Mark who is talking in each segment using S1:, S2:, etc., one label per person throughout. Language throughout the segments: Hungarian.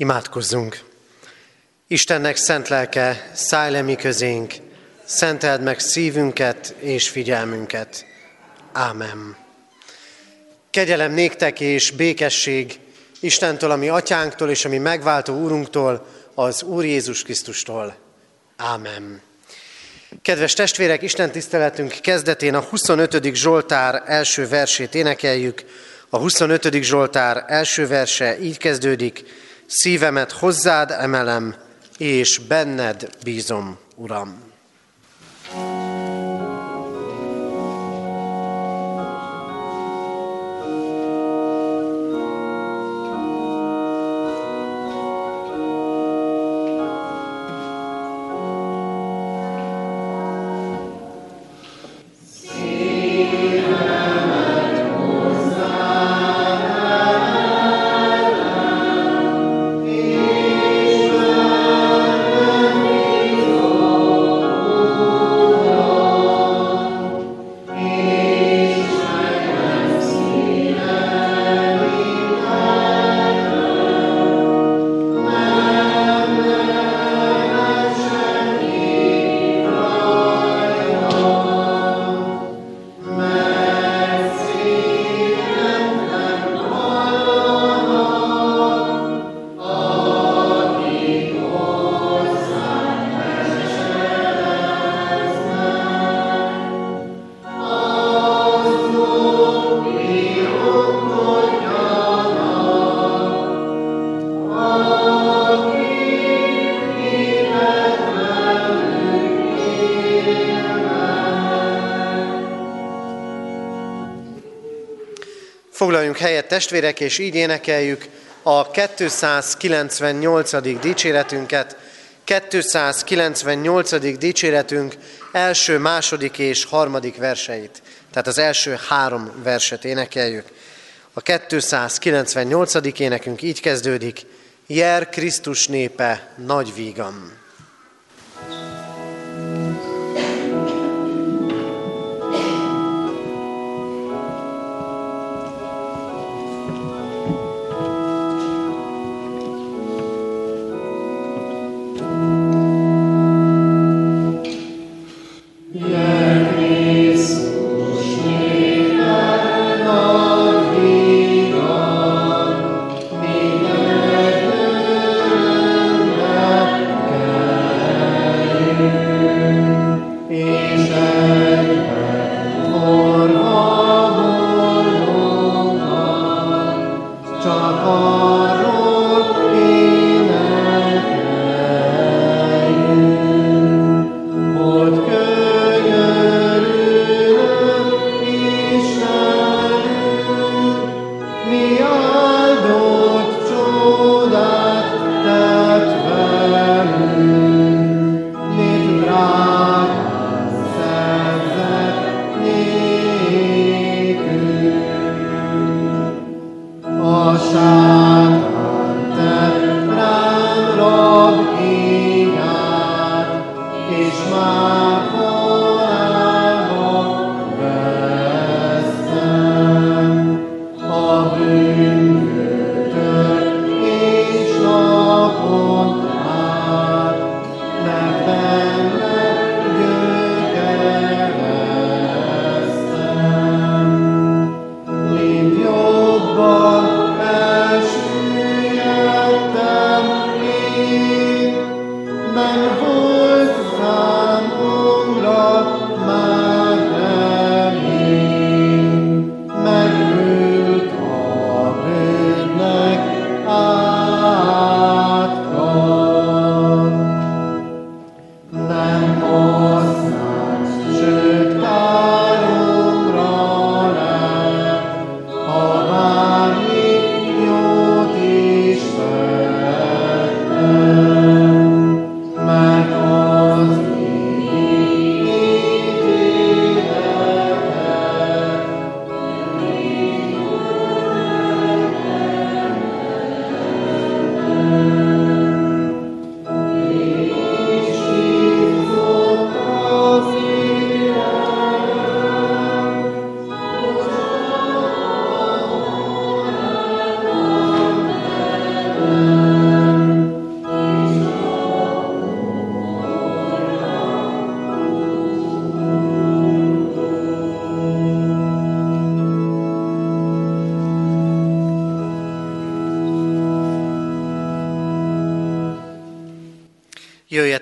S1: Imádkozzunk! Istennek szent lelke, szállj le mi közénk, szenteld meg szívünket és figyelmünket. Ámen. Kegyelem néktek és békesség Istentől, ami atyánktól és ami megváltó úrunktól, az Úr Jézus Krisztustól. Ámen. Kedves testvérek, Isten tiszteletünk kezdetén a 25. Zsoltár első versét énekeljük. A 25. Zsoltár első verse így kezdődik. Szívemet hozzád emelem, és benned bízom, Uram. Testvérek, és így énekeljük a 298. dicséretünket. 298. dicséretünk első, második és harmadik verseit. Tehát az első három verset énekeljük. A 298. énekünk így kezdődik. Jer Krisztus népe nagy vígam.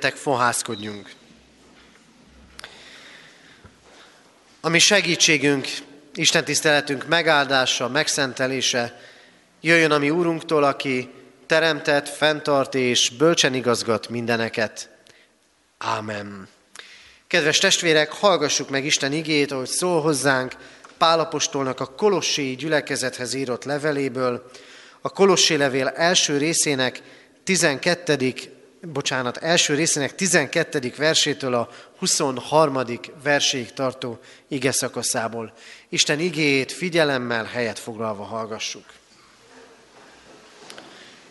S1: Jöjjetek, fohászkodjunk. Ami segítségünk, Isten tiszteletünk megáldása, megszentelése, jöjjön a mi Úrunktól, aki teremtett, fenntart és bölcsen igazgat mindeneket. Ámen. Kedves testvérek, hallgassuk meg Isten igét, ahogy szól hozzánk Pálapostolnak a Kolossé gyülekezethez írott leveléből, a Kolossé levél első részének 12 bocsánat, első részének 12. versétől a 23. verséig tartó ige szakaszából. Isten igéjét figyelemmel helyet foglalva hallgassuk.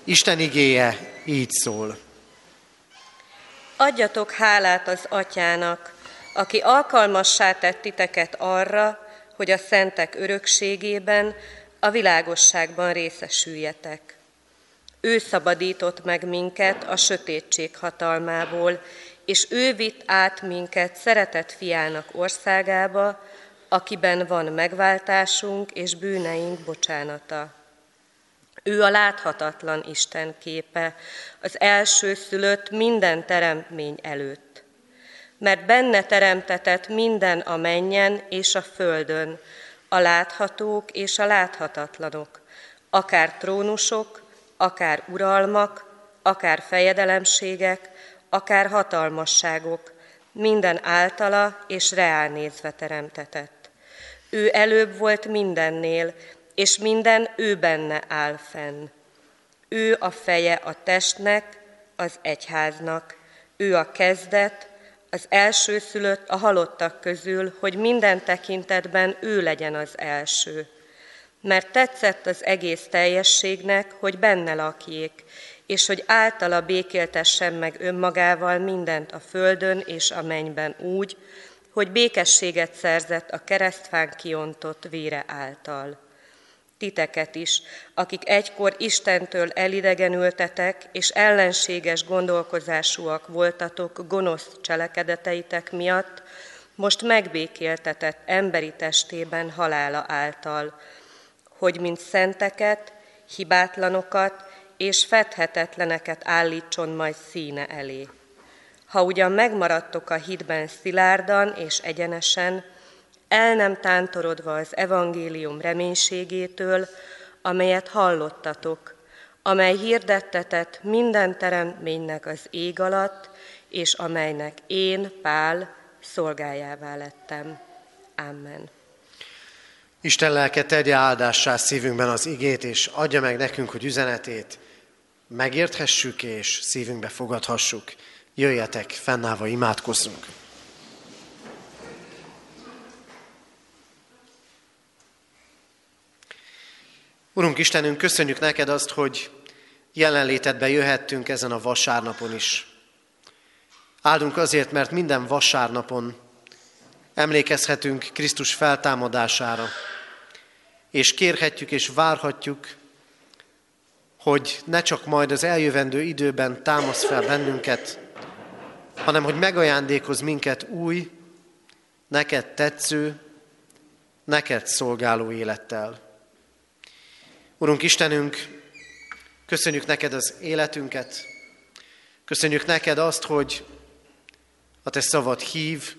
S1: Isten igéje így szól.
S2: Adjatok hálát az atyának, aki alkalmassá tett titeket arra, hogy a szentek örökségében, a világosságban részesüljetek. Ő szabadított meg minket a sötétség hatalmából, és ő vitt át minket szeretett fiának országába, akiben van megváltásunk és bűneink bocsánata. Ő a láthatatlan Isten képe, az első szülött minden teremtmény előtt. Mert benne teremtetett minden a menjen és a földön, a láthatók és a láthatatlanok, akár trónusok, akár uralmak, akár fejedelemségek, akár hatalmasságok, minden általa és reál nézve teremtetett. Ő előbb volt mindennél, és minden ő benne áll fenn. Ő a feje a testnek, az egyháznak, ő a kezdet, az elsőszülött a halottak közül, hogy minden tekintetben ő legyen az első mert tetszett az egész teljességnek, hogy benne lakjék, és hogy általa békéltessen meg önmagával mindent a földön és a mennyben úgy, hogy békességet szerzett a keresztfán kiontott vére által. Titeket is, akik egykor Istentől elidegenültetek, és ellenséges gondolkozásúak voltatok gonosz cselekedeteitek miatt, most megbékéltetett emberi testében halála által, hogy mint szenteket, hibátlanokat és fedhetetleneket állítson majd színe elé. Ha ugyan megmaradtok a hitben szilárdan és egyenesen, el nem tántorodva az evangélium reménységétől, amelyet hallottatok, amely hirdettetett minden teremtménynek az ég alatt, és amelynek én, Pál, szolgájává lettem. Amen.
S1: Isten lelke tegye áldássá szívünkben az igét, és adja meg nekünk, hogy üzenetét megérthessük és szívünkbe fogadhassuk. Jöjjetek, fennállva imádkozzunk. Urunk Istenünk, köszönjük neked azt, hogy jelenlétedbe jöhettünk ezen a vasárnapon is. Áldunk azért, mert minden vasárnapon emlékezhetünk Krisztus feltámadására, és kérhetjük és várhatjuk, hogy ne csak majd az eljövendő időben támasz fel bennünket, hanem hogy megajándékoz minket új, neked tetsző, neked szolgáló élettel. Urunk Istenünk, köszönjük neked az életünket, köszönjük neked azt, hogy a te szavad hív,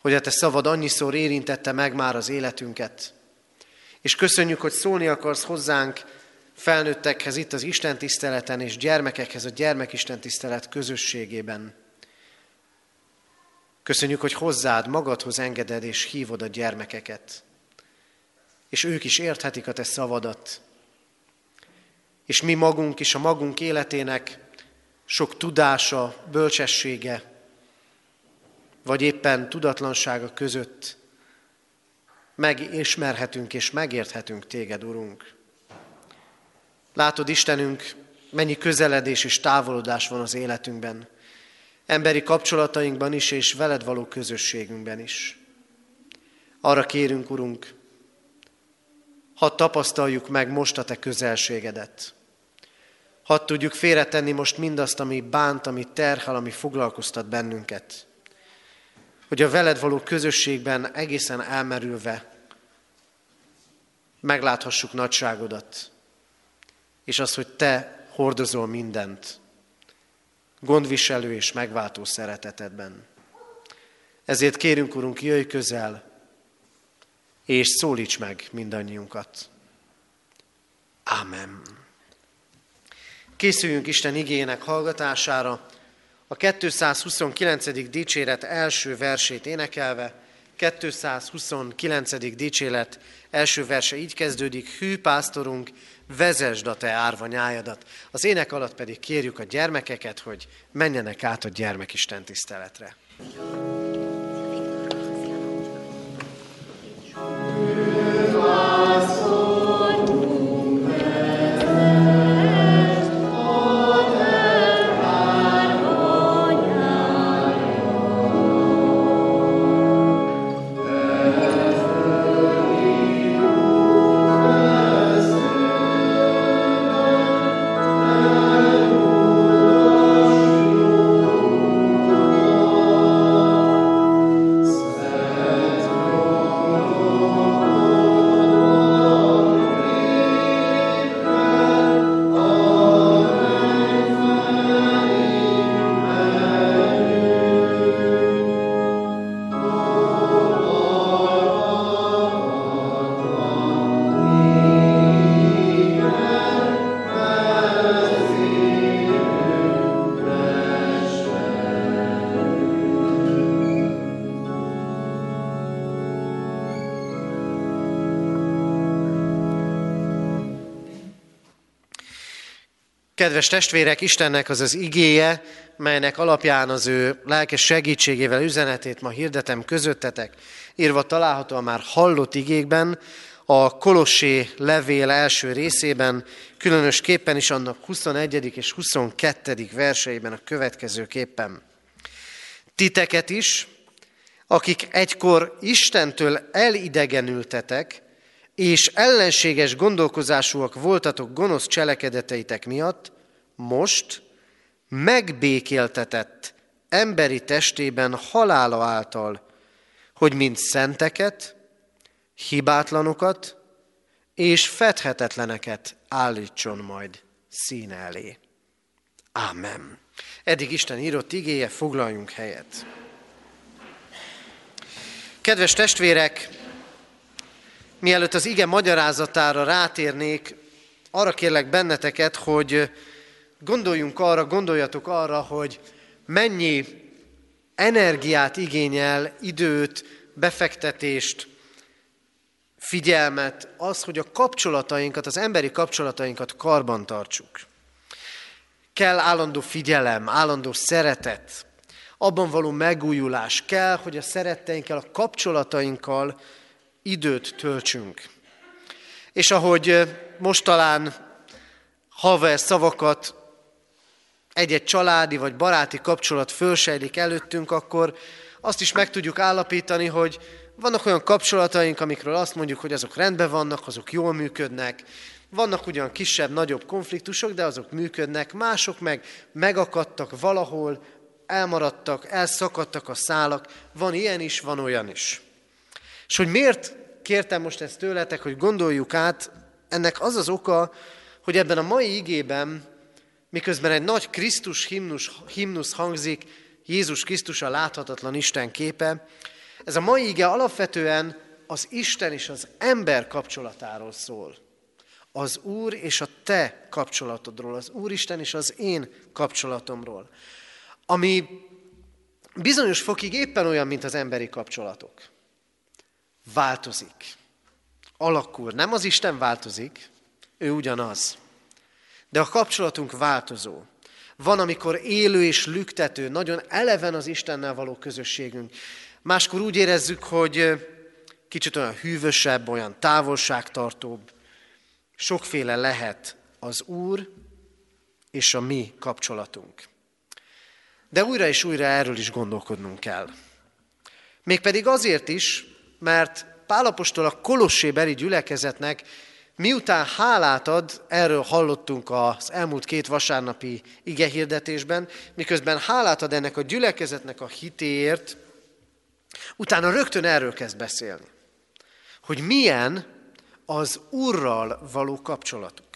S1: hogy a te szavad annyiszor érintette meg már az életünket, és köszönjük, hogy szólni akarsz hozzánk felnőttekhez itt az Isten tiszteleten, és gyermekekhez a gyermekisten tisztelet közösségében. Köszönjük, hogy hozzád, magadhoz engeded és hívod a gyermekeket. És ők is érthetik a te szavadat. És mi magunk is a magunk életének sok tudása, bölcsessége, vagy éppen tudatlansága között megismerhetünk és megérthetünk téged, Urunk. Látod, Istenünk, mennyi közeledés és távolodás van az életünkben, emberi kapcsolatainkban is, és veled való közösségünkben is. Arra kérünk, Urunk, hadd tapasztaljuk meg most a Te közelségedet. Hadd tudjuk félretenni most mindazt, ami bánt, ami terhel, ami foglalkoztat bennünket. Hogy a veled való közösségben egészen elmerülve megláthassuk nagyságodat, és az, hogy Te hordozol mindent. gondviselő és megváltó szeretetedben. Ezért kérünk, Urunk, jöjj közel, és szólíts meg mindannyiunkat. Ámen. Készüljünk Isten igének hallgatására, a 229. dicséret első versét énekelve, 229. dicséret első verse így kezdődik, hű pásztorunk, vezesd a te árva nyájadat. Az ének alatt pedig kérjük a gyermekeket, hogy menjenek át a gyermekisten tiszteletre. Kedves testvérek, Istennek az az igéje, melynek alapján az ő lelkes segítségével üzenetét ma hirdetem közöttetek, írva található a már hallott igékben, a Kolossé levél első részében, különösképpen is annak 21. és 22. verseiben a következőképpen. Titeket is, akik egykor Istentől elidegenültetek, és ellenséges gondolkozásúak voltatok gonosz cselekedeteitek miatt, most megbékéltetett emberi testében halála által, hogy mint szenteket, hibátlanokat és fedhetetleneket állítson majd színe elé. Ámen. Eddig Isten írott igéje, foglaljunk helyet. Kedves testvérek, mielőtt az ige magyarázatára rátérnék, arra kérlek benneteket, hogy gondoljunk arra, gondoljatok arra, hogy mennyi energiát igényel, időt, befektetést, figyelmet, az, hogy a kapcsolatainkat, az emberi kapcsolatainkat karban tartsuk. Kell állandó figyelem, állandó szeretet, abban való megújulás. Kell, hogy a szeretteinkkel, a kapcsolatainkkal időt töltsünk. És ahogy most talán haver szavakat egy-egy családi vagy baráti kapcsolat fölsejlik előttünk, akkor azt is meg tudjuk állapítani, hogy vannak olyan kapcsolataink, amikről azt mondjuk, hogy azok rendben vannak, azok jól működnek, vannak ugyan kisebb, nagyobb konfliktusok, de azok működnek, mások meg megakadtak valahol, elmaradtak, elszakadtak a szálak, van ilyen is, van olyan is. És hogy miért kértem most ezt tőletek, hogy gondoljuk át, ennek az az oka, hogy ebben a mai igében, miközben egy nagy Krisztus himnus, himnusz hangzik, Jézus Krisztus a láthatatlan Isten képe, ez a mai ige alapvetően az Isten és az ember kapcsolatáról szól. Az Úr és a te kapcsolatodról, az Úristen és az én kapcsolatomról. Ami bizonyos fokig éppen olyan, mint az emberi kapcsolatok. Változik. Alakul. Nem az Isten változik, ő ugyanaz. De a kapcsolatunk változó. Van, amikor élő és lüktető, nagyon eleven az Istennel való közösségünk. Máskor úgy érezzük, hogy kicsit olyan hűvösebb, olyan távolságtartóbb. Sokféle lehet az Úr és a mi kapcsolatunk. De újra és újra erről is gondolkodnunk kell. Mégpedig azért is, mert Pálapostól a Kolossébeli gyülekezetnek miután hálát ad, erről hallottunk az elmúlt két vasárnapi igehirdetésben, miközben hálát ad ennek a gyülekezetnek a hitéért, Utána rögtön erről kezd beszélni, hogy milyen az Úrral való kapcsolatuk.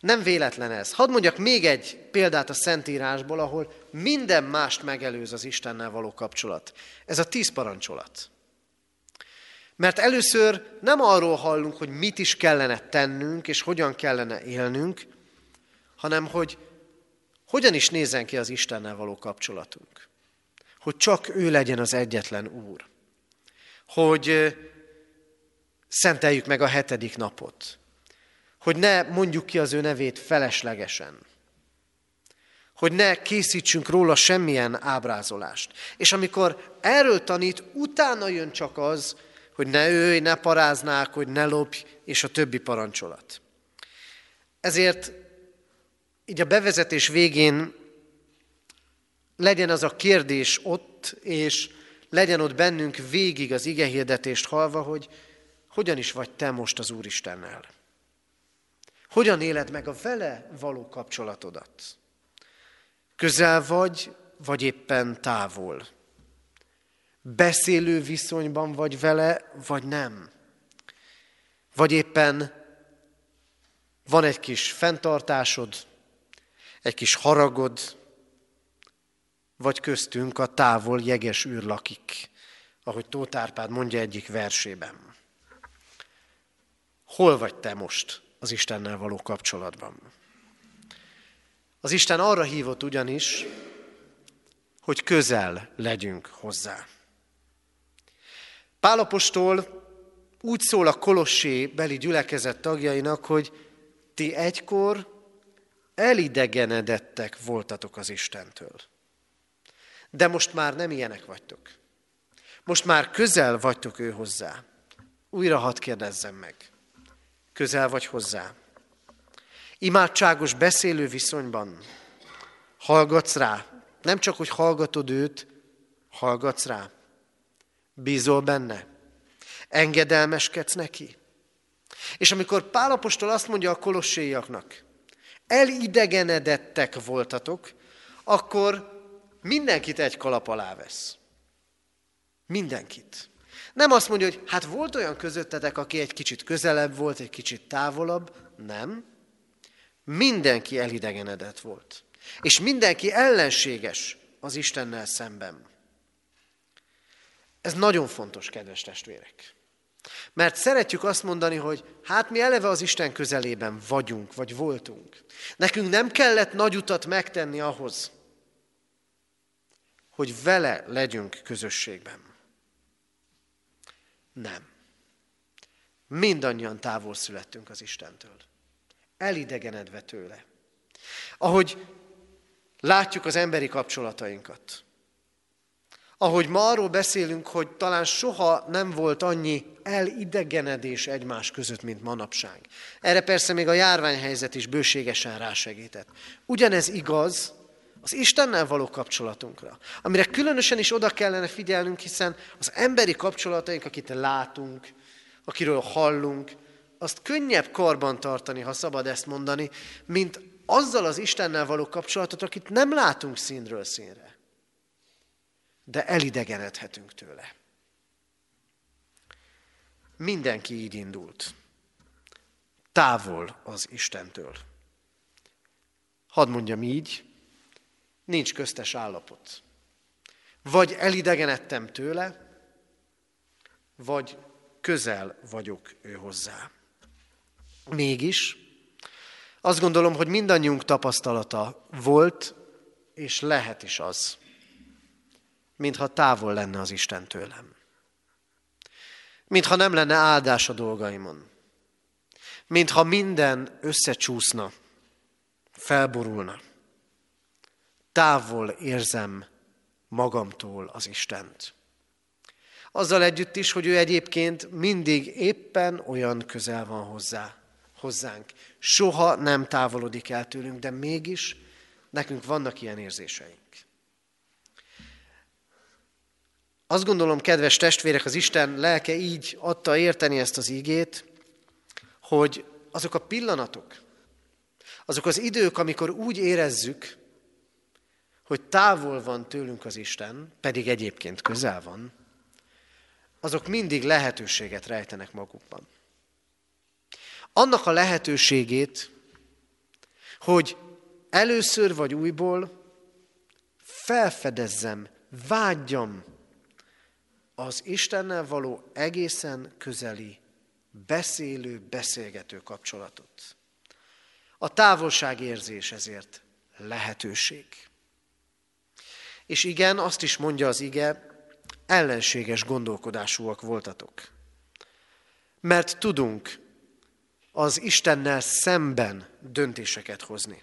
S1: Nem véletlen ez. Hadd mondjak még egy példát a Szentírásból, ahol minden mást megelőz az Istennel való kapcsolat. Ez a tíz parancsolat. Mert először nem arról hallunk, hogy mit is kellene tennünk, és hogyan kellene élnünk, hanem hogy hogyan is nézzen ki az Istennel való kapcsolatunk. Hogy csak ő legyen az egyetlen Úr. Hogy szenteljük meg a hetedik napot. Hogy ne mondjuk ki az ő nevét feleslegesen. Hogy ne készítsünk róla semmilyen ábrázolást. És amikor erről tanít, utána jön csak az, hogy ne őj, ne paráznák, hogy ne lopj, és a többi parancsolat. Ezért így a bevezetés végén legyen az a kérdés ott, és legyen ott bennünk végig az igehirdetést halva, hogy hogyan is vagy te most az Úristennel? Hogyan éled meg a vele való kapcsolatodat? Közel vagy, vagy éppen távol? Beszélő viszonyban vagy vele, vagy nem? Vagy éppen van egy kis fenntartásod, egy kis haragod, vagy köztünk a távol jeges űr lakik, ahogy Tóth Árpád mondja egyik versében. Hol vagy te most az Istennel való kapcsolatban? Az Isten arra hívott ugyanis, hogy közel legyünk hozzá. Pálapostól úgy szól a Kolossé beli gyülekezet tagjainak, hogy ti egykor elidegenedettek voltatok az Istentől. De most már nem ilyenek vagytok. Most már közel vagytok ő hozzá. Újra hadd kérdezzem meg. Közel vagy hozzá? Imádságos beszélő viszonyban hallgatsz rá. Nem csak, hogy hallgatod őt, hallgatsz rá. Bízol benne. Engedelmeskedsz neki. És amikor Pálapostól azt mondja a kolosséiaknak, elidegenedettek voltatok, akkor mindenkit egy kalap alá vesz. Mindenkit. Nem azt mondja, hogy hát volt olyan közöttetek, aki egy kicsit közelebb volt, egy kicsit távolabb. Nem. Mindenki elidegenedett volt. És mindenki ellenséges az Istennel szemben. Ez nagyon fontos, kedves testvérek. Mert szeretjük azt mondani, hogy hát mi eleve az Isten közelében vagyunk, vagy voltunk. Nekünk nem kellett nagy utat megtenni ahhoz, hogy vele legyünk közösségben. Nem. Mindannyian távol születtünk az Istentől. Elidegenedve tőle. Ahogy látjuk az emberi kapcsolatainkat, ahogy ma arról beszélünk, hogy talán soha nem volt annyi elidegenedés egymás között, mint manapság. Erre persze még a járványhelyzet is bőségesen rásegített. Ugyanez igaz az Istennel való kapcsolatunkra, amire különösen is oda kellene figyelnünk, hiszen az emberi kapcsolataink, akit látunk, akiről hallunk, azt könnyebb karban tartani, ha szabad ezt mondani, mint azzal az Istennel való kapcsolatot, akit nem látunk színről színre de elidegenedhetünk tőle. Mindenki így indult. Távol az Istentől. Hadd mondjam így, nincs köztes állapot. Vagy elidegenedtem tőle, vagy közel vagyok ő hozzá. Mégis azt gondolom, hogy mindannyiunk tapasztalata volt, és lehet is az, mintha távol lenne az Isten tőlem. Mintha nem lenne áldás a dolgaimon. Mintha minden összecsúszna, felborulna. Távol érzem magamtól az Istent. Azzal együtt is, hogy ő egyébként mindig éppen olyan közel van hozzá, hozzánk. Soha nem távolodik el tőlünk, de mégis nekünk vannak ilyen érzéseink. Azt gondolom, kedves testvérek, az Isten lelke így adta érteni ezt az ígét, hogy azok a pillanatok, azok az idők, amikor úgy érezzük, hogy távol van tőlünk az Isten, pedig egyébként közel van, azok mindig lehetőséget rejtenek magukban. Annak a lehetőségét, hogy először vagy újból felfedezzem, vágyjam az Istennel való egészen közeli, beszélő, beszélgető kapcsolatot. A távolságérzés ezért lehetőség. És igen, azt is mondja az ige, ellenséges gondolkodásúak voltatok. Mert tudunk az Istennel szemben döntéseket hozni,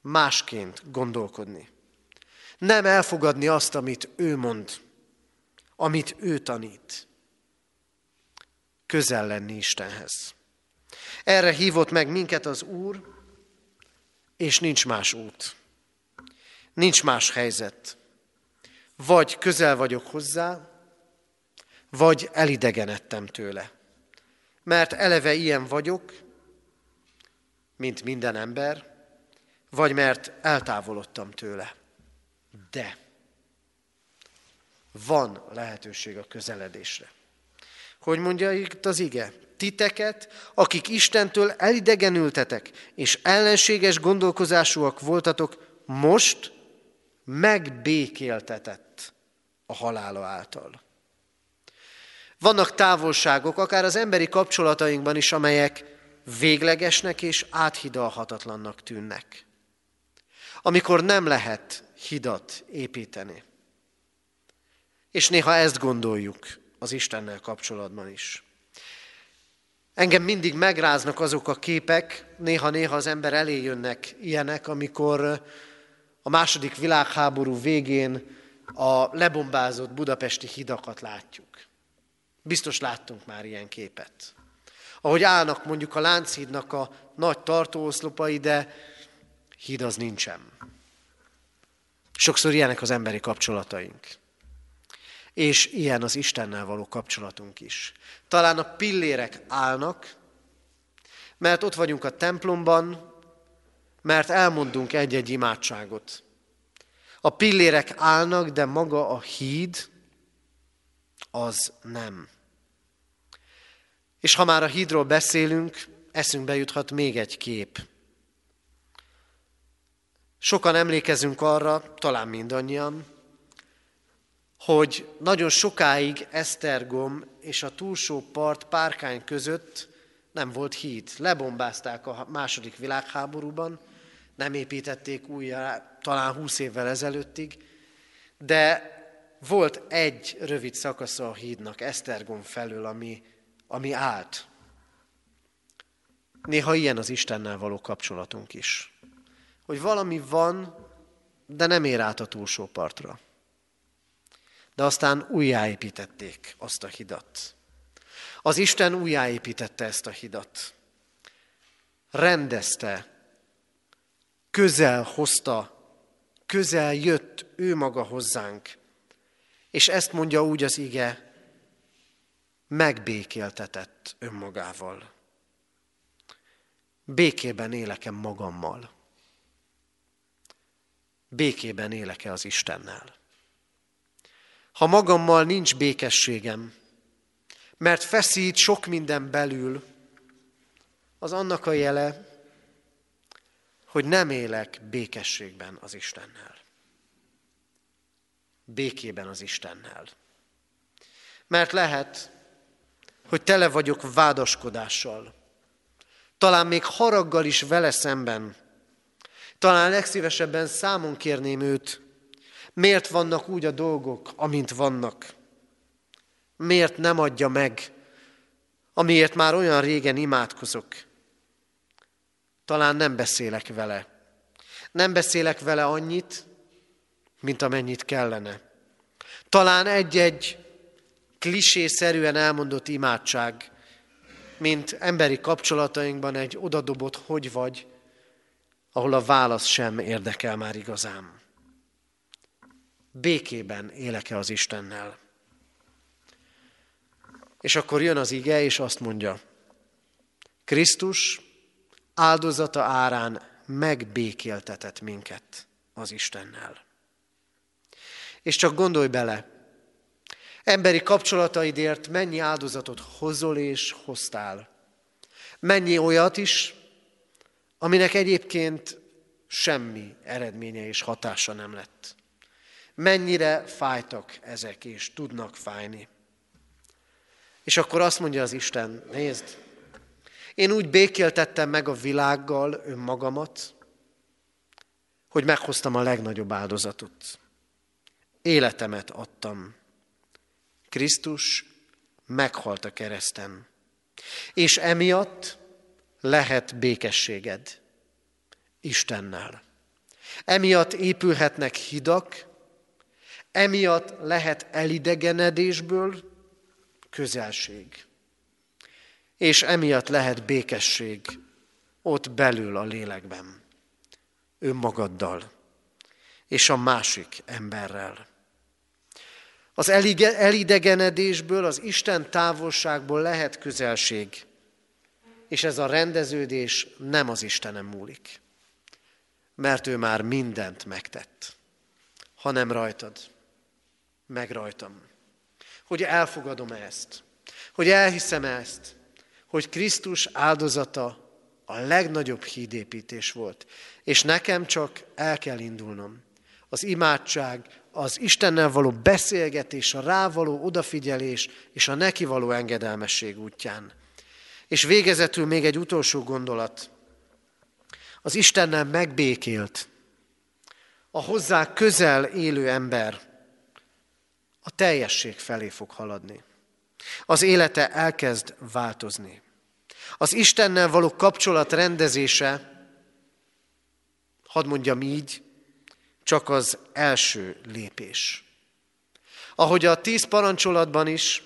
S1: másként gondolkodni. Nem elfogadni azt, amit ő mond, amit ő tanít. Közel lenni Istenhez. Erre hívott meg minket az Úr, és nincs más út. Nincs más helyzet. Vagy közel vagyok hozzá, vagy elidegenedtem tőle. Mert eleve ilyen vagyok, mint minden ember, vagy mert eltávolodtam tőle. De van lehetőség a közeledésre. Hogy mondja itt az ige? Titeket, akik Istentől elidegenültetek, és ellenséges gondolkozásúak voltatok, most megbékéltetett a halála által. Vannak távolságok, akár az emberi kapcsolatainkban is, amelyek véglegesnek és áthidalhatatlannak tűnnek. Amikor nem lehet hidat építeni. És néha ezt gondoljuk az Istennel kapcsolatban is. Engem mindig megráznak azok a képek, néha-néha az ember elé jönnek ilyenek, amikor a második világháború végén a lebombázott budapesti hidakat látjuk. Biztos láttunk már ilyen képet. Ahogy állnak mondjuk a Lánchídnak a nagy tartóoszlopai, de híd az nincsen. Sokszor ilyenek az emberi kapcsolataink. És ilyen az Istennel való kapcsolatunk is. Talán a pillérek állnak, mert ott vagyunk a templomban, mert elmondunk egy-egy imádságot. A pillérek állnak, de maga a híd az nem. És ha már a hídról beszélünk, eszünkbe juthat még egy kép. Sokan emlékezünk arra, talán mindannyian, hogy nagyon sokáig Esztergom és a túlsó part Párkány között nem volt híd. Lebombázták a második világháborúban, nem építették újra talán húsz évvel ezelőttig, de volt egy rövid szakasza a hídnak Esztergom felől, ami, ami állt. Néha ilyen az Istennel való kapcsolatunk is. Hogy valami van, de nem ér át a túlsó partra. De aztán újjáépítették azt a hidat. Az Isten újjáépítette ezt a hidat. Rendezte közel hozta, közel jött ő maga hozzánk. És ezt mondja úgy az ige, megbékéltetett önmagával. Békében élek-e magammal? Békében élek-e az Istennel? Ha magammal nincs békességem, mert feszít sok minden belül, az annak a jele, hogy nem élek békességben az Istennel. Békében az Istennel. Mert lehet, hogy tele vagyok vádaskodással, talán még haraggal is vele szemben, talán legszívesebben számon kérném őt, miért vannak úgy a dolgok, amint vannak. Miért nem adja meg, amiért már olyan régen imádkozok, talán nem beszélek vele. Nem beszélek vele annyit, mint amennyit kellene. Talán egy-egy klisészerűen elmondott imádság, mint emberi kapcsolatainkban egy odadobott hogy vagy, ahol a válasz sem érdekel már igazán. Békében élek-e az Istennel? És akkor jön az ige, és azt mondja, Krisztus áldozata árán megbékéltetett minket az Istennel. És csak gondolj bele, emberi kapcsolataidért mennyi áldozatot hozol és hoztál. Mennyi olyat is, aminek egyébként semmi eredménye és hatása nem lett. Mennyire fájtak ezek, és tudnak fájni. És akkor azt mondja az Isten, nézd, én úgy békéltettem meg a világgal önmagamat, hogy meghoztam a legnagyobb áldozatot. Életemet adtam. Krisztus meghalt a kereszten. És emiatt lehet békességed Istennel. Emiatt épülhetnek hidak, emiatt lehet elidegenedésből közelség. És emiatt lehet békesség ott belül a lélekben, önmagaddal és a másik emberrel. Az elidegenedésből, az Isten távolságból lehet közelség, és ez a rendeződés nem az Istenem múlik, mert ő már mindent megtett, hanem rajtad, meg rajtam. Hogy elfogadom ezt, hogy elhiszem ezt, hogy Krisztus áldozata a legnagyobb hídépítés volt, és nekem csak el kell indulnom. Az imádság, az Istennel való beszélgetés, a rávaló odafigyelés és a neki való engedelmesség útján. És végezetül még egy utolsó gondolat. Az Istennel megbékélt, a hozzá közel élő ember a teljesség felé fog haladni. Az élete elkezd változni. Az Istennel való kapcsolat rendezése, hadd mondjam így, csak az első lépés. Ahogy a tíz parancsolatban is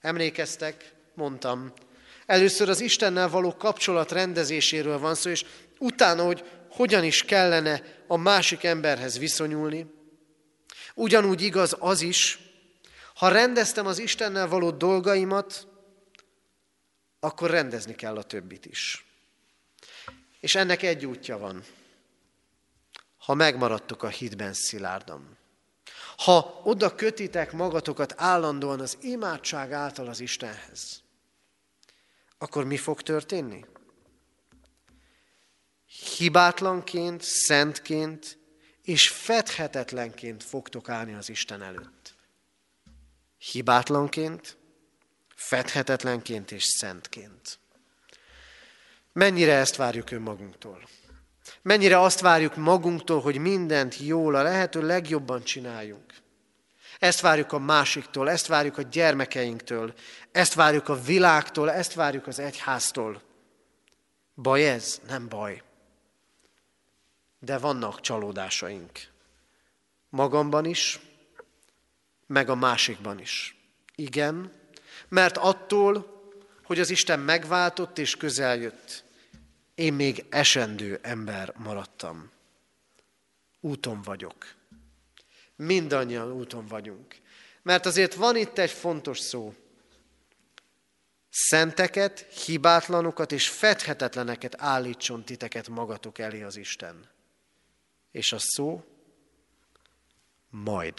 S1: emlékeztek, mondtam, először az Istennel való kapcsolat rendezéséről van szó, és utána, hogy hogyan is kellene a másik emberhez viszonyulni. Ugyanúgy igaz az is, ha rendeztem az Istennel való dolgaimat, akkor rendezni kell a többit is. És ennek egy útja van ha megmaradtok a hitben szilárdan. Ha oda kötitek magatokat állandóan az imádság által az Istenhez, akkor mi fog történni? Hibátlanként, szentként és fedhetetlenként fogtok állni az Isten előtt. Hibátlanként, fedhetetlenként és szentként. Mennyire ezt várjuk önmagunktól? Mennyire azt várjuk magunktól, hogy mindent jól, a lehető legjobban csináljunk. Ezt várjuk a másiktól, ezt várjuk a gyermekeinktől, ezt várjuk a világtól, ezt várjuk az egyháztól. Baj ez? Nem baj. De vannak csalódásaink. Magamban is, meg a másikban is. Igen, mert attól, hogy az Isten megváltott és közeljött, én még esendő ember maradtam. Úton vagyok. Mindannyian úton vagyunk. Mert azért van itt egy fontos szó. Szenteket, hibátlanokat és fedhetetleneket állítson titeket magatok elé az Isten. És a szó majd.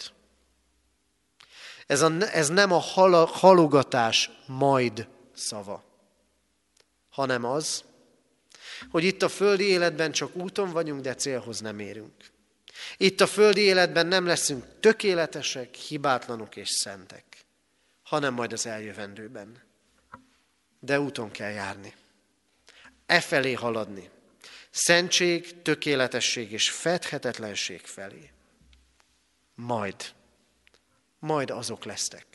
S1: Ez, a, ez nem a halogatás majd szava, hanem az, hogy itt a földi életben csak úton vagyunk, de célhoz nem érünk. Itt a földi életben nem leszünk tökéletesek, hibátlanok és szentek, hanem majd az eljövendőben. De úton kell járni. E felé haladni. Szentség, tökéletesség és fedhetetlenség felé. Majd. Majd azok lesztek.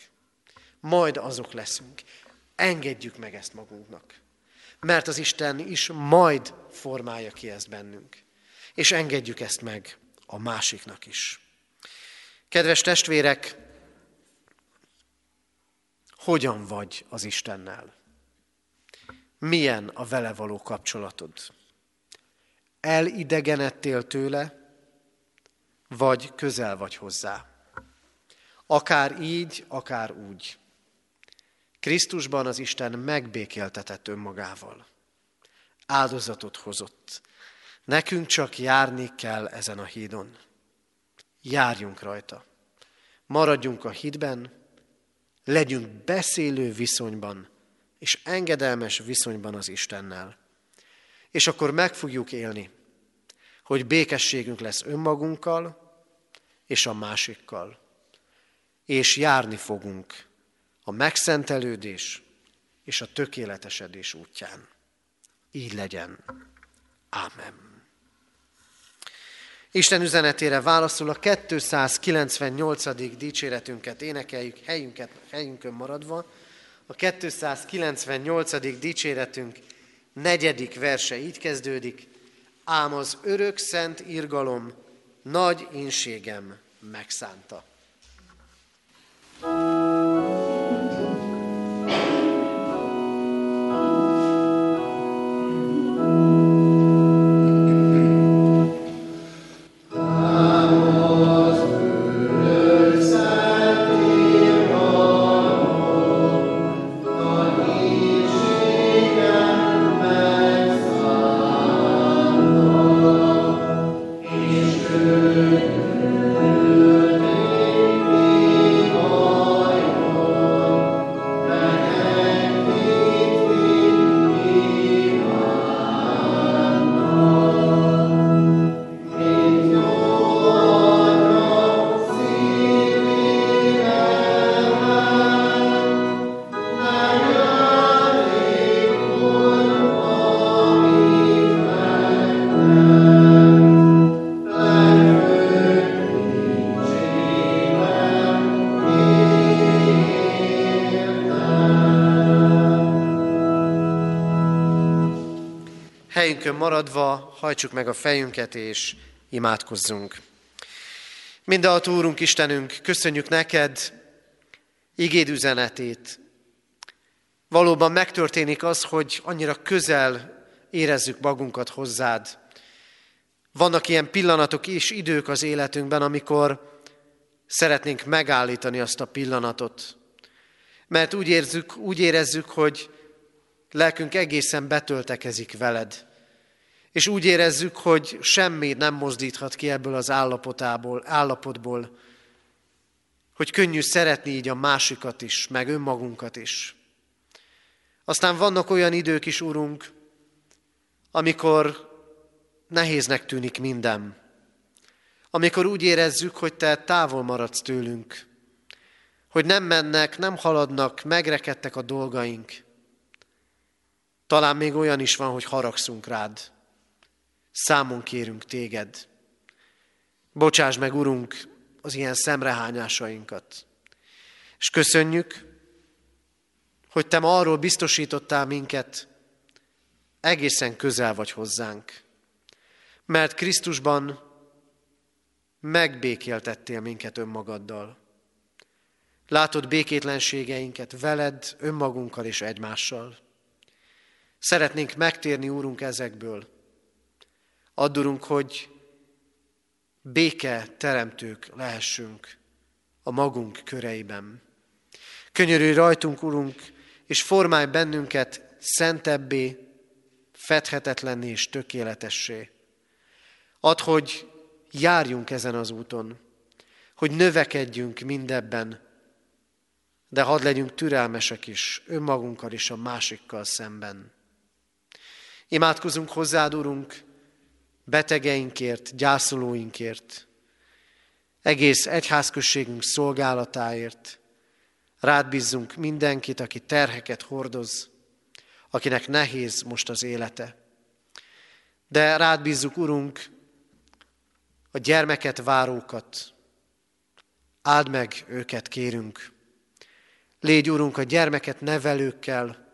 S1: Majd azok leszünk. Engedjük meg ezt magunknak mert az Isten is majd formálja ki ezt bennünk. És engedjük ezt meg a másiknak is. Kedves testvérek, hogyan vagy az Istennel? Milyen a vele való kapcsolatod? Elidegenedtél tőle, vagy közel vagy hozzá? Akár így, akár úgy. Krisztusban az Isten megbékéltetett önmagával. Áldozatot hozott. Nekünk csak járni kell ezen a hídon. Járjunk rajta. Maradjunk a hídben, legyünk beszélő viszonyban és engedelmes viszonyban az Istennel. És akkor meg fogjuk élni, hogy békességünk lesz önmagunkkal és a másikkal. És járni fogunk a megszentelődés és a tökéletesedés útján. Így legyen. Ámen. Isten üzenetére válaszul a 298. dicséretünket énekeljük, helyünket, helyünkön maradva. A 298. dicséretünk negyedik verse így kezdődik. Ám az örök szent irgalom nagy inségem megszánta. thank you maradva hajtsuk meg a fejünket és imádkozzunk. Mindenhat Úrunk Istenünk, köszönjük neked igéd üzenetét. Valóban megtörténik az, hogy annyira közel érezzük magunkat hozzád. Vannak ilyen pillanatok és idők az életünkben, amikor szeretnénk megállítani azt a pillanatot. Mert úgy, érzük, úgy érezzük, hogy lelkünk egészen betöltekezik veled és úgy érezzük, hogy semmi nem mozdíthat ki ebből az állapotából, állapotból, hogy könnyű szeretni így a másikat is, meg önmagunkat is. Aztán vannak olyan idők is, Urunk, amikor nehéznek tűnik minden. Amikor úgy érezzük, hogy Te távol maradsz tőlünk, hogy nem mennek, nem haladnak, megrekedtek a dolgaink. Talán még olyan is van, hogy haragszunk rád számon kérünk téged. Bocsáss meg, Urunk, az ilyen szemrehányásainkat. És köszönjük, hogy Te ma arról biztosítottál minket, egészen közel vagy hozzánk. Mert Krisztusban megbékéltettél minket önmagaddal. Látod békétlenségeinket veled, önmagunkkal és egymással. Szeretnénk megtérni, Úrunk, ezekből, Addurunk, hogy béke teremtők lehessünk a magunk köreiben. Könyörülj rajtunk, Urunk, és formálj bennünket szentebbé, fedhetetlenné és tökéletessé. Add, hogy járjunk ezen az úton, hogy növekedjünk mindebben, de hadd legyünk türelmesek is, önmagunkkal és a másikkal szemben. Imádkozunk hozzád, Urunk, betegeinkért, gyászolóinkért, egész egyházközségünk szolgálatáért. Rád bízzunk mindenkit, aki terheket hordoz, akinek nehéz most az élete. De rád bízzuk, Urunk, a gyermeket várókat. Áld meg őket, kérünk. Légy, Urunk, a gyermeket nevelőkkel,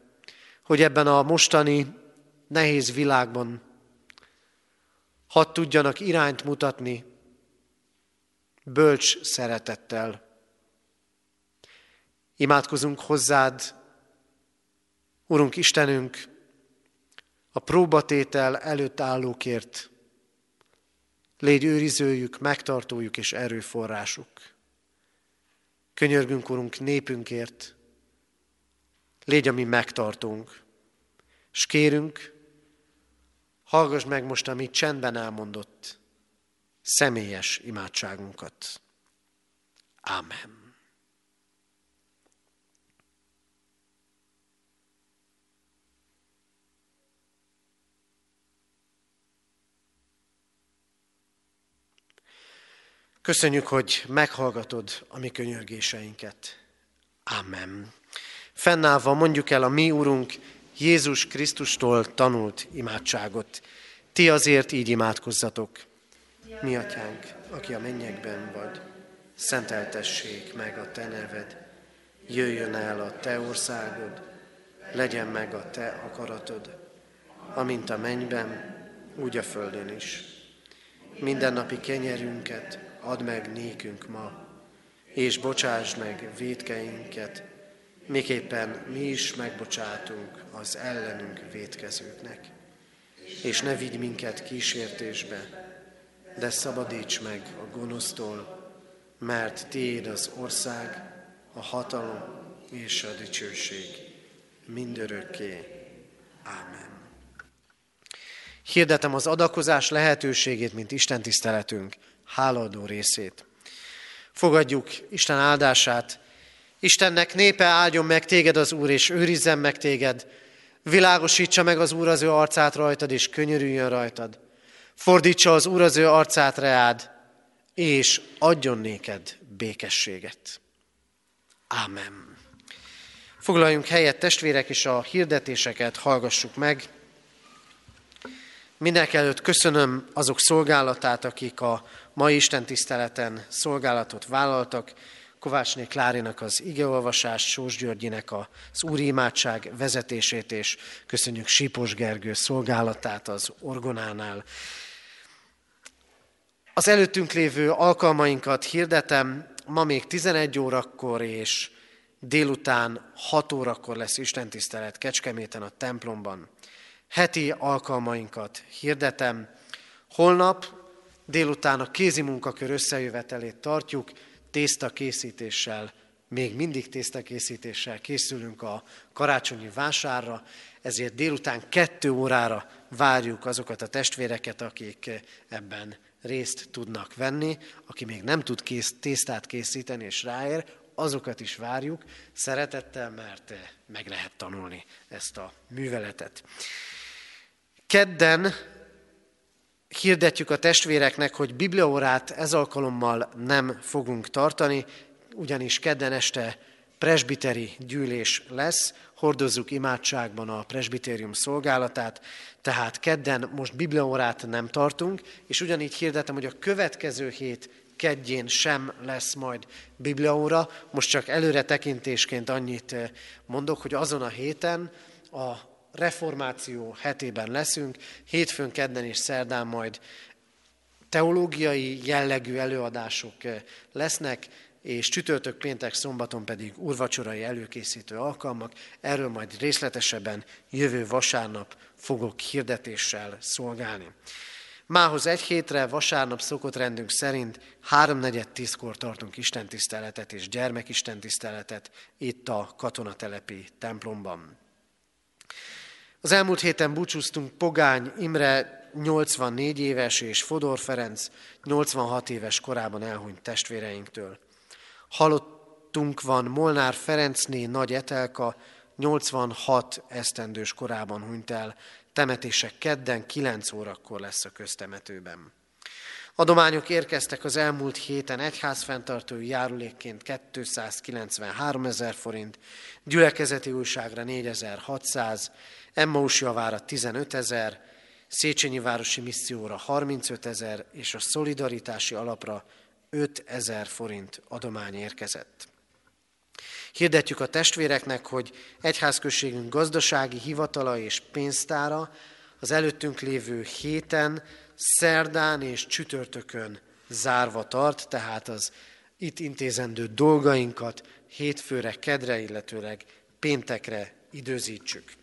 S1: hogy ebben a mostani nehéz világban hadd tudjanak irányt mutatni bölcs szeretettel. Imádkozunk hozzád, Urunk Istenünk, a próbatétel előtt állókért. Légy őrizőjük, megtartójuk és erőforrásuk. Könyörgünk, Urunk, népünkért. Légy a mi megtartunk. És kérünk, Hallgass meg most, amit csendben elmondott személyes imádságunkat. Ámen. Köszönjük, hogy meghallgatod a mi könyörgéseinket. Amen. Fennállva mondjuk el a mi Urunk Jézus Krisztustól tanult imádságot. Ti azért így imádkozzatok. Mi atyánk, aki a mennyekben vagy, szenteltessék meg a te neved. Jöjjön el a te országod, legyen meg a te akaratod, amint a mennyben, úgy a földön is. Mindennapi kenyerünket add meg nékünk ma, és bocsáss meg védkeinket, miképpen mi is megbocsátunk az ellenünk védkezőknek. És ne vigy minket kísértésbe, de szabadíts meg a gonosztól, mert Tiéd az ország, a hatalom és a dicsőség mindörökké. Ámen. Hirdetem az adakozás lehetőségét, mint Isten tiszteletünk háladó részét. Fogadjuk Isten áldását. Istennek népe áldjon meg téged az Úr, és őrizzen meg téged. Világosítsa meg az Úr az ő arcát rajtad, és könyörüljön rajtad. Fordítsa az Úr az ő arcát reád, és adjon néked békességet. Ámen. Foglaljunk helyet, testvérek, és a hirdetéseket hallgassuk meg. Mindenek előtt köszönöm azok szolgálatát, akik a mai Isten tiszteleten szolgálatot vállaltak. Kovácsné Klárinak az igeolvasást, Sós Györgyinek az úri imádság vezetését, és köszönjük Sípos Gergő szolgálatát az orgonánál. Az előttünk lévő alkalmainkat hirdetem, ma még 11 órakor és délután 6 órakor lesz istentisztelet Kecskeméten a templomban. Heti alkalmainkat hirdetem. Holnap délután a kézi munkakör összejövetelét tartjuk, tészta készítéssel, még mindig tészta készítéssel készülünk a karácsonyi vásárra, ezért délután kettő órára várjuk azokat a testvéreket, akik ebben részt tudnak venni, aki még nem tud kész, tésztát készíteni és ráér, azokat is várjuk szeretettel, mert meg lehet tanulni ezt a műveletet. Kedden hirdetjük a testvéreknek, hogy bibliaórát ez alkalommal nem fogunk tartani, ugyanis kedden este presbiteri gyűlés lesz, hordozzuk imádságban a presbitérium szolgálatát, tehát kedden most bibliaórát nem tartunk, és ugyanígy hirdetem, hogy a következő hét kedjén sem lesz majd bibliaóra. Most csak előre tekintésként annyit eh, mondok, hogy azon a héten a reformáció hetében leszünk, hétfőn, kedden és szerdán majd teológiai jellegű előadások eh, lesznek, és csütörtök, péntek, szombaton pedig urvacsorai előkészítő alkalmak. Erről majd részletesebben jövő vasárnap fogok hirdetéssel szolgálni. Mához egy hétre, vasárnap szokott rendünk szerint háromnegyed tízkor tartunk istentiszteletet és gyermekistentiszteletet itt a katonatelepi templomban. Az elmúlt héten búcsúztunk Pogány Imre 84 éves és Fodor Ferenc 86 éves korában elhunyt testvéreinktől. Halottunk van Molnár Ferencné Nagy Etelka 86 esztendős korában hunyt el, temetése kedden 9 órakor lesz a köztemetőben. Adományok érkeztek az elmúlt héten egyházfenntartói járulékként 293 ezer forint, gyülekezeti újságra 4600, Emmaus javára 15 ezer, Széchenyi Városi Misszióra 35 ezer, és a Szolidaritási Alapra 5 ezer forint adomány érkezett. Hirdetjük a testvéreknek, hogy egyházközségünk gazdasági hivatala és pénztára az előttünk lévő héten, szerdán és csütörtökön zárva tart, tehát az itt intézendő dolgainkat hétfőre, kedre, illetőleg péntekre időzítsük.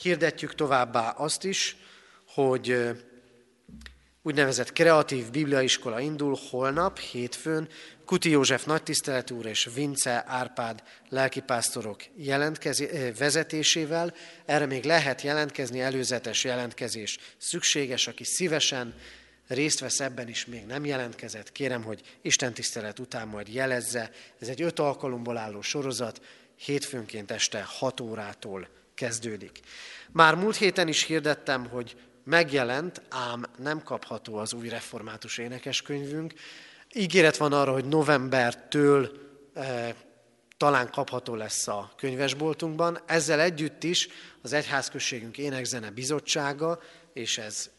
S1: Hirdetjük továbbá azt is, hogy úgynevezett kreatív bibliaiskola indul holnap, hétfőn, Kuti József nagytisztelet úr és Vince Árpád lelkipásztorok vezetésével. Erre még lehet jelentkezni, előzetes jelentkezés szükséges, aki szívesen részt vesz ebben is, még nem jelentkezett. Kérem, hogy Isten tisztelet után majd jelezze. Ez egy öt alkalomból álló sorozat, hétfőnként este 6 órától kezdődik. Már múlt héten is hirdettem, hogy megjelent, ám nem kapható az új református énekeskönyvünk. Ígéret van arra, hogy novembertől e, talán kapható lesz a könyvesboltunkban. Ezzel együtt is az Egyházközségünk Énekzene Bizottsága, és ez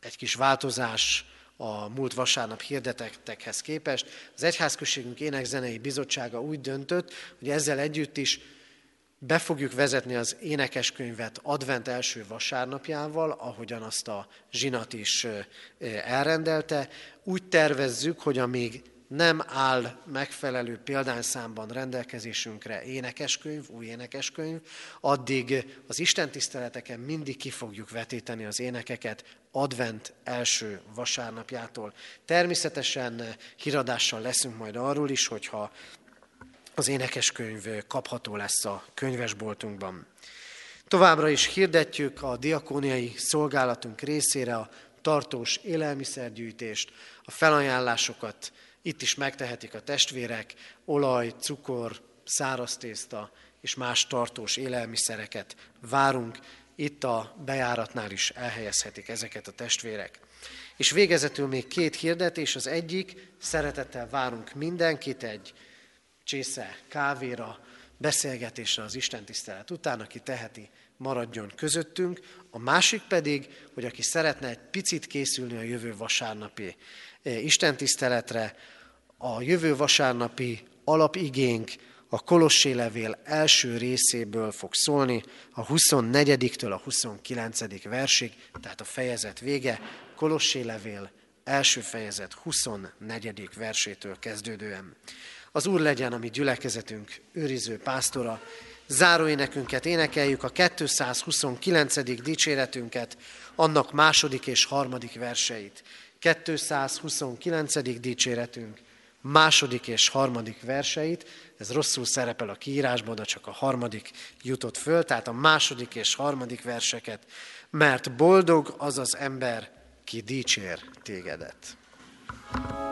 S1: egy kis változás a múlt vasárnap hirdetettekhez képest. Az Egyházközségünk Énekzenei Bizottsága úgy döntött, hogy ezzel együtt is be fogjuk vezetni az énekeskönyvet advent első vasárnapjával, ahogyan azt a zsinat is elrendelte. Úgy tervezzük, hogy amíg nem áll megfelelő példányszámban rendelkezésünkre énekeskönyv, új énekeskönyv, addig az Isten tiszteleteken mindig ki fogjuk vetíteni az énekeket advent első vasárnapjától. Természetesen híradással leszünk majd arról is, hogyha az énekeskönyv kapható lesz a könyvesboltunkban. Továbbra is hirdetjük a diakóniai szolgálatunk részére a tartós élelmiszergyűjtést, a felajánlásokat, itt is megtehetik a testvérek, olaj, cukor, száraz tészta és más tartós élelmiszereket várunk, itt a bejáratnál is elhelyezhetik ezeket a testvérek. És végezetül még két hirdetés, az egyik, szeretettel várunk mindenkit egy csésze kávéra, beszélgetésre az Isten tisztelet után, aki teheti, maradjon közöttünk. A másik pedig, hogy aki szeretne egy picit készülni a jövő vasárnapi eh, Isten tiszteletre, a jövő vasárnapi alapigénk a Kolossé levél első részéből fog szólni, a 24-től a 29. versig, tehát a fejezet vége, Kolossé levél első fejezet 24. versétől kezdődően. Az Úr legyen a mi gyülekezetünk őriző pásztora. Záróénekünket énekeljük, a 229. dicséretünket, annak második és harmadik verseit. 229. dicséretünk, második és harmadik verseit, ez rosszul szerepel a kiírásban, de csak a harmadik jutott föl, tehát a második és harmadik verseket, mert boldog az az ember, ki dicsér tégedet. thank you